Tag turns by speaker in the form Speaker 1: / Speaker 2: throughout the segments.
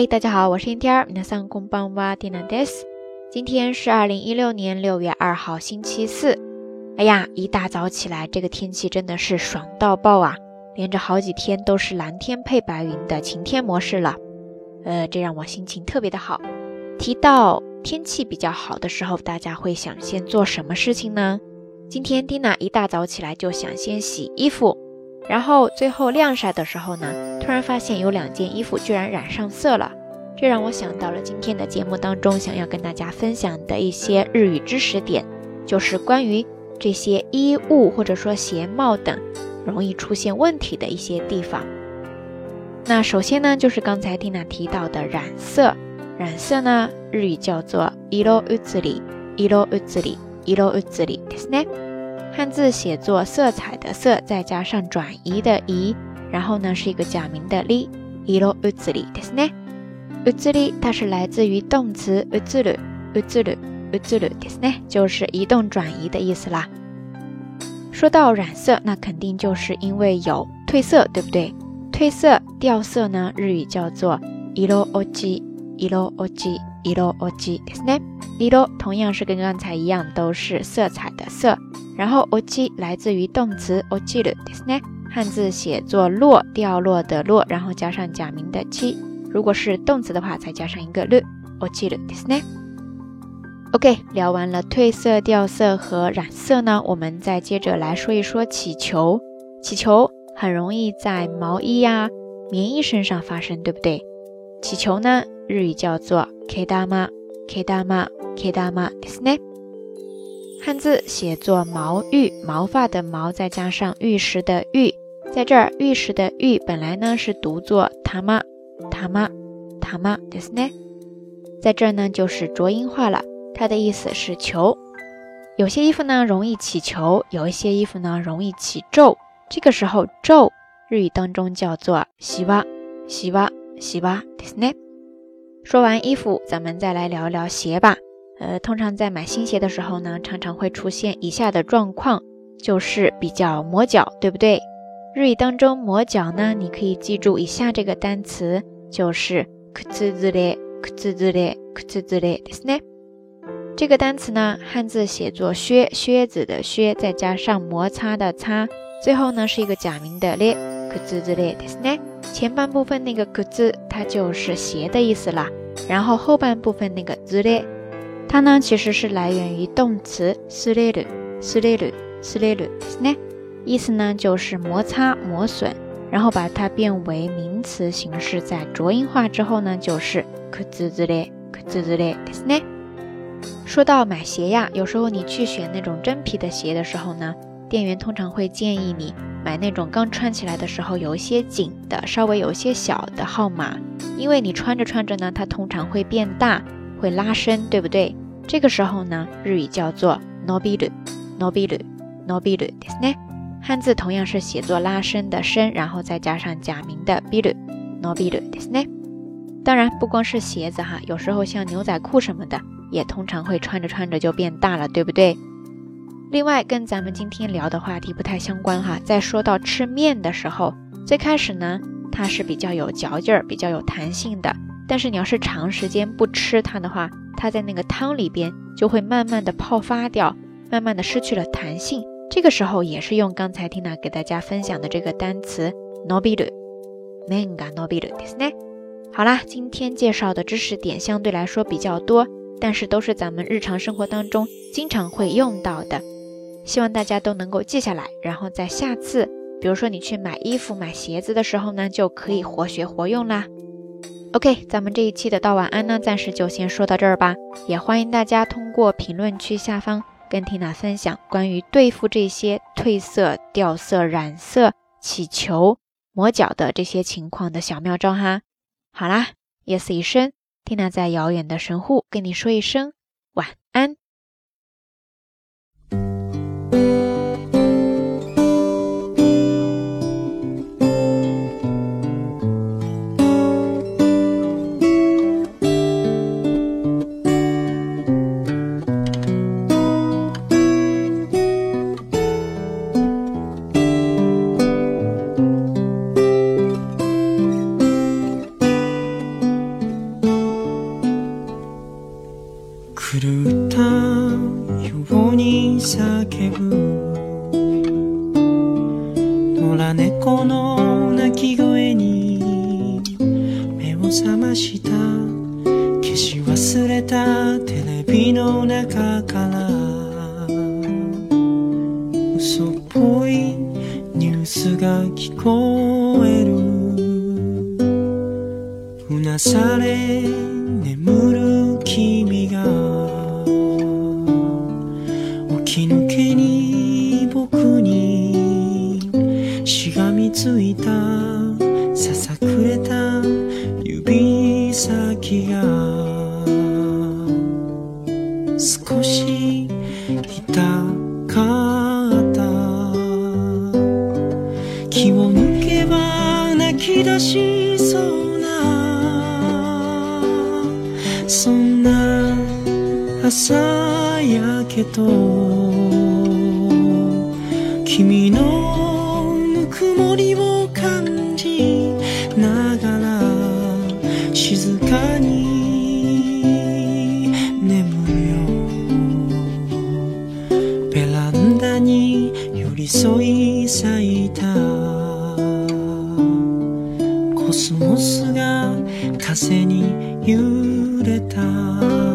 Speaker 1: 嗨，大家好，我是天天儿。皆さんこんばんは、ディナです。今天是二零一六年六月二号，星期四。哎呀，一大早起来，这个天气真的是爽到爆啊！连着好几天都是蓝天配白云的晴天模式了。呃，这让我心情特别的好。提到天气比较好的时候，大家会想先做什么事情呢？今天蒂娜一大早起来就想先洗衣服，然后最后晾晒的时候呢， 突然发现有两件衣服居然染上色了，这让我想到了今天的节目当中想要跟大家分享的一些日语知识点，就是关于这些衣物或者说鞋帽等容易出现问题的一些地方。那首先呢，就是刚才蒂娜提到的染色，染色呢日语叫做色移り、色移り。色移りですね。汉字写作色彩的色，再加上转移的移， 然后呢是一个假名的り。色移りですね。移り它是来自于动词移る、移る、移るですね，就是移动转移的意思啦。说到染色，那肯定就是因为有褪色，对不对？褪色、掉色呢，日语叫做色落ち、色落ち、色落ちですね。色同样是跟刚才一样，都是色彩的色。然后落ち来自于动词落ちるですね。 汉字写作落，掉落的落，然后加上假名的ち。如果是动词的话，再加上一个る，落ちるですね。OK，聊完了褪色、掉色和染色呢，我们再接着来说一说起球。起球。很容易在毛衣呀、棉衣身上发生，对不对？起球呢，日语叫做 kedama，kedama，kedama，ですね。汉字写作毛玉，毛发的毛，再加上玉石的玉， 在这儿玉石的玉本来呢是读作 tama，tama，tama，ですね。在这儿呢就是浊音化了，它的意思是球。有些衣服呢容易起球，有一些衣服呢容易起皱。这个时候，皱日语当中叫做洗袜，洗袜，洗袜，ですね。说完衣服，咱们再来聊一聊鞋吧。呃，通常在买新鞋的时候呢，常常会出现以下的状况，就是比较磨脚，对不对？ 日语当中磨脚呢，你可以记住以下这个单词，就是靴ずれ、靴ずれ、靴ずれですね。这个单词呢，汉字写作靴，靴子的靴，再加上摩擦的擦。最后呢是一个假名的咧，靴子之咧，ですね。前半部分那个靴子，它就是鞋的意思啦。然后后半部分那个之咧，它呢其实是来源于动词すれる、すれる、すれる，ですね。 意思呢就是摩擦、磨损。然后把它变为名词形式，在浊音化之后呢，就是靴子之咧、靴子之咧，ですね。说到买鞋呀，有时候你去选那种真皮的鞋的时候呢。店员通常会建议你买那种刚穿起来的时候有一些紧的、稍微有一些小的号码，因为你穿着穿着呢，它通常会变大，会拉伸，对不对？这个时候呢，日语叫做 nobiru，nobiru，nobiru，ですね。 汉字同样是写作拉伸的伸，然后再加上假名的 biru，nobiru，ですね。当然，不光是鞋子哈，有时候像牛仔裤什么的，也通常会穿着穿着就变大了，对不对？另外，跟咱们今天聊的话题不太相关哈。在说到吃面的时候，最开始呢，它是比较有嚼劲儿、比较有弹性的。但是你要是长时间不吃它的话，它在那个汤里边就会慢慢的泡发掉，慢慢的失去了弹性。 这个时候也是用刚才 Tina 给大家分享的这个单词 nobiru，menga nobiru ですね。好啦，今天介绍的知识点相对来说比较多，但是都是咱们日常生活当中经常会用到的。希望大家都能够记下来，然后在下次，比如说你去买衣服、买鞋子的时候呢，就可以活学活用啦。OK，咱们这一期的道晚安呢，暂时就先说到这儿吧。也欢迎大家通过评论区下方 跟缇娜分享关于对付这些褪色、掉色、染色、起球、磨脚的这些情况的小妙招哈。好啦，夜色已深，缇娜在遥远的神户跟你说一声晚安。
Speaker 2: 猫の鳴き声に目を覚ました。消し忘れたテレビの中から。嘘っぽいニュースが聞こえる。うなされ眠る君。ついた。ささくれた指先が。少し痛かった。気を抜けば泣き出しそうな。そんな朝やけど君のぬくもりを感じながら静かに眠るよベランダに寄り添い咲いた。コスモスが風に揺れた。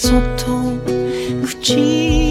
Speaker 2: そっと口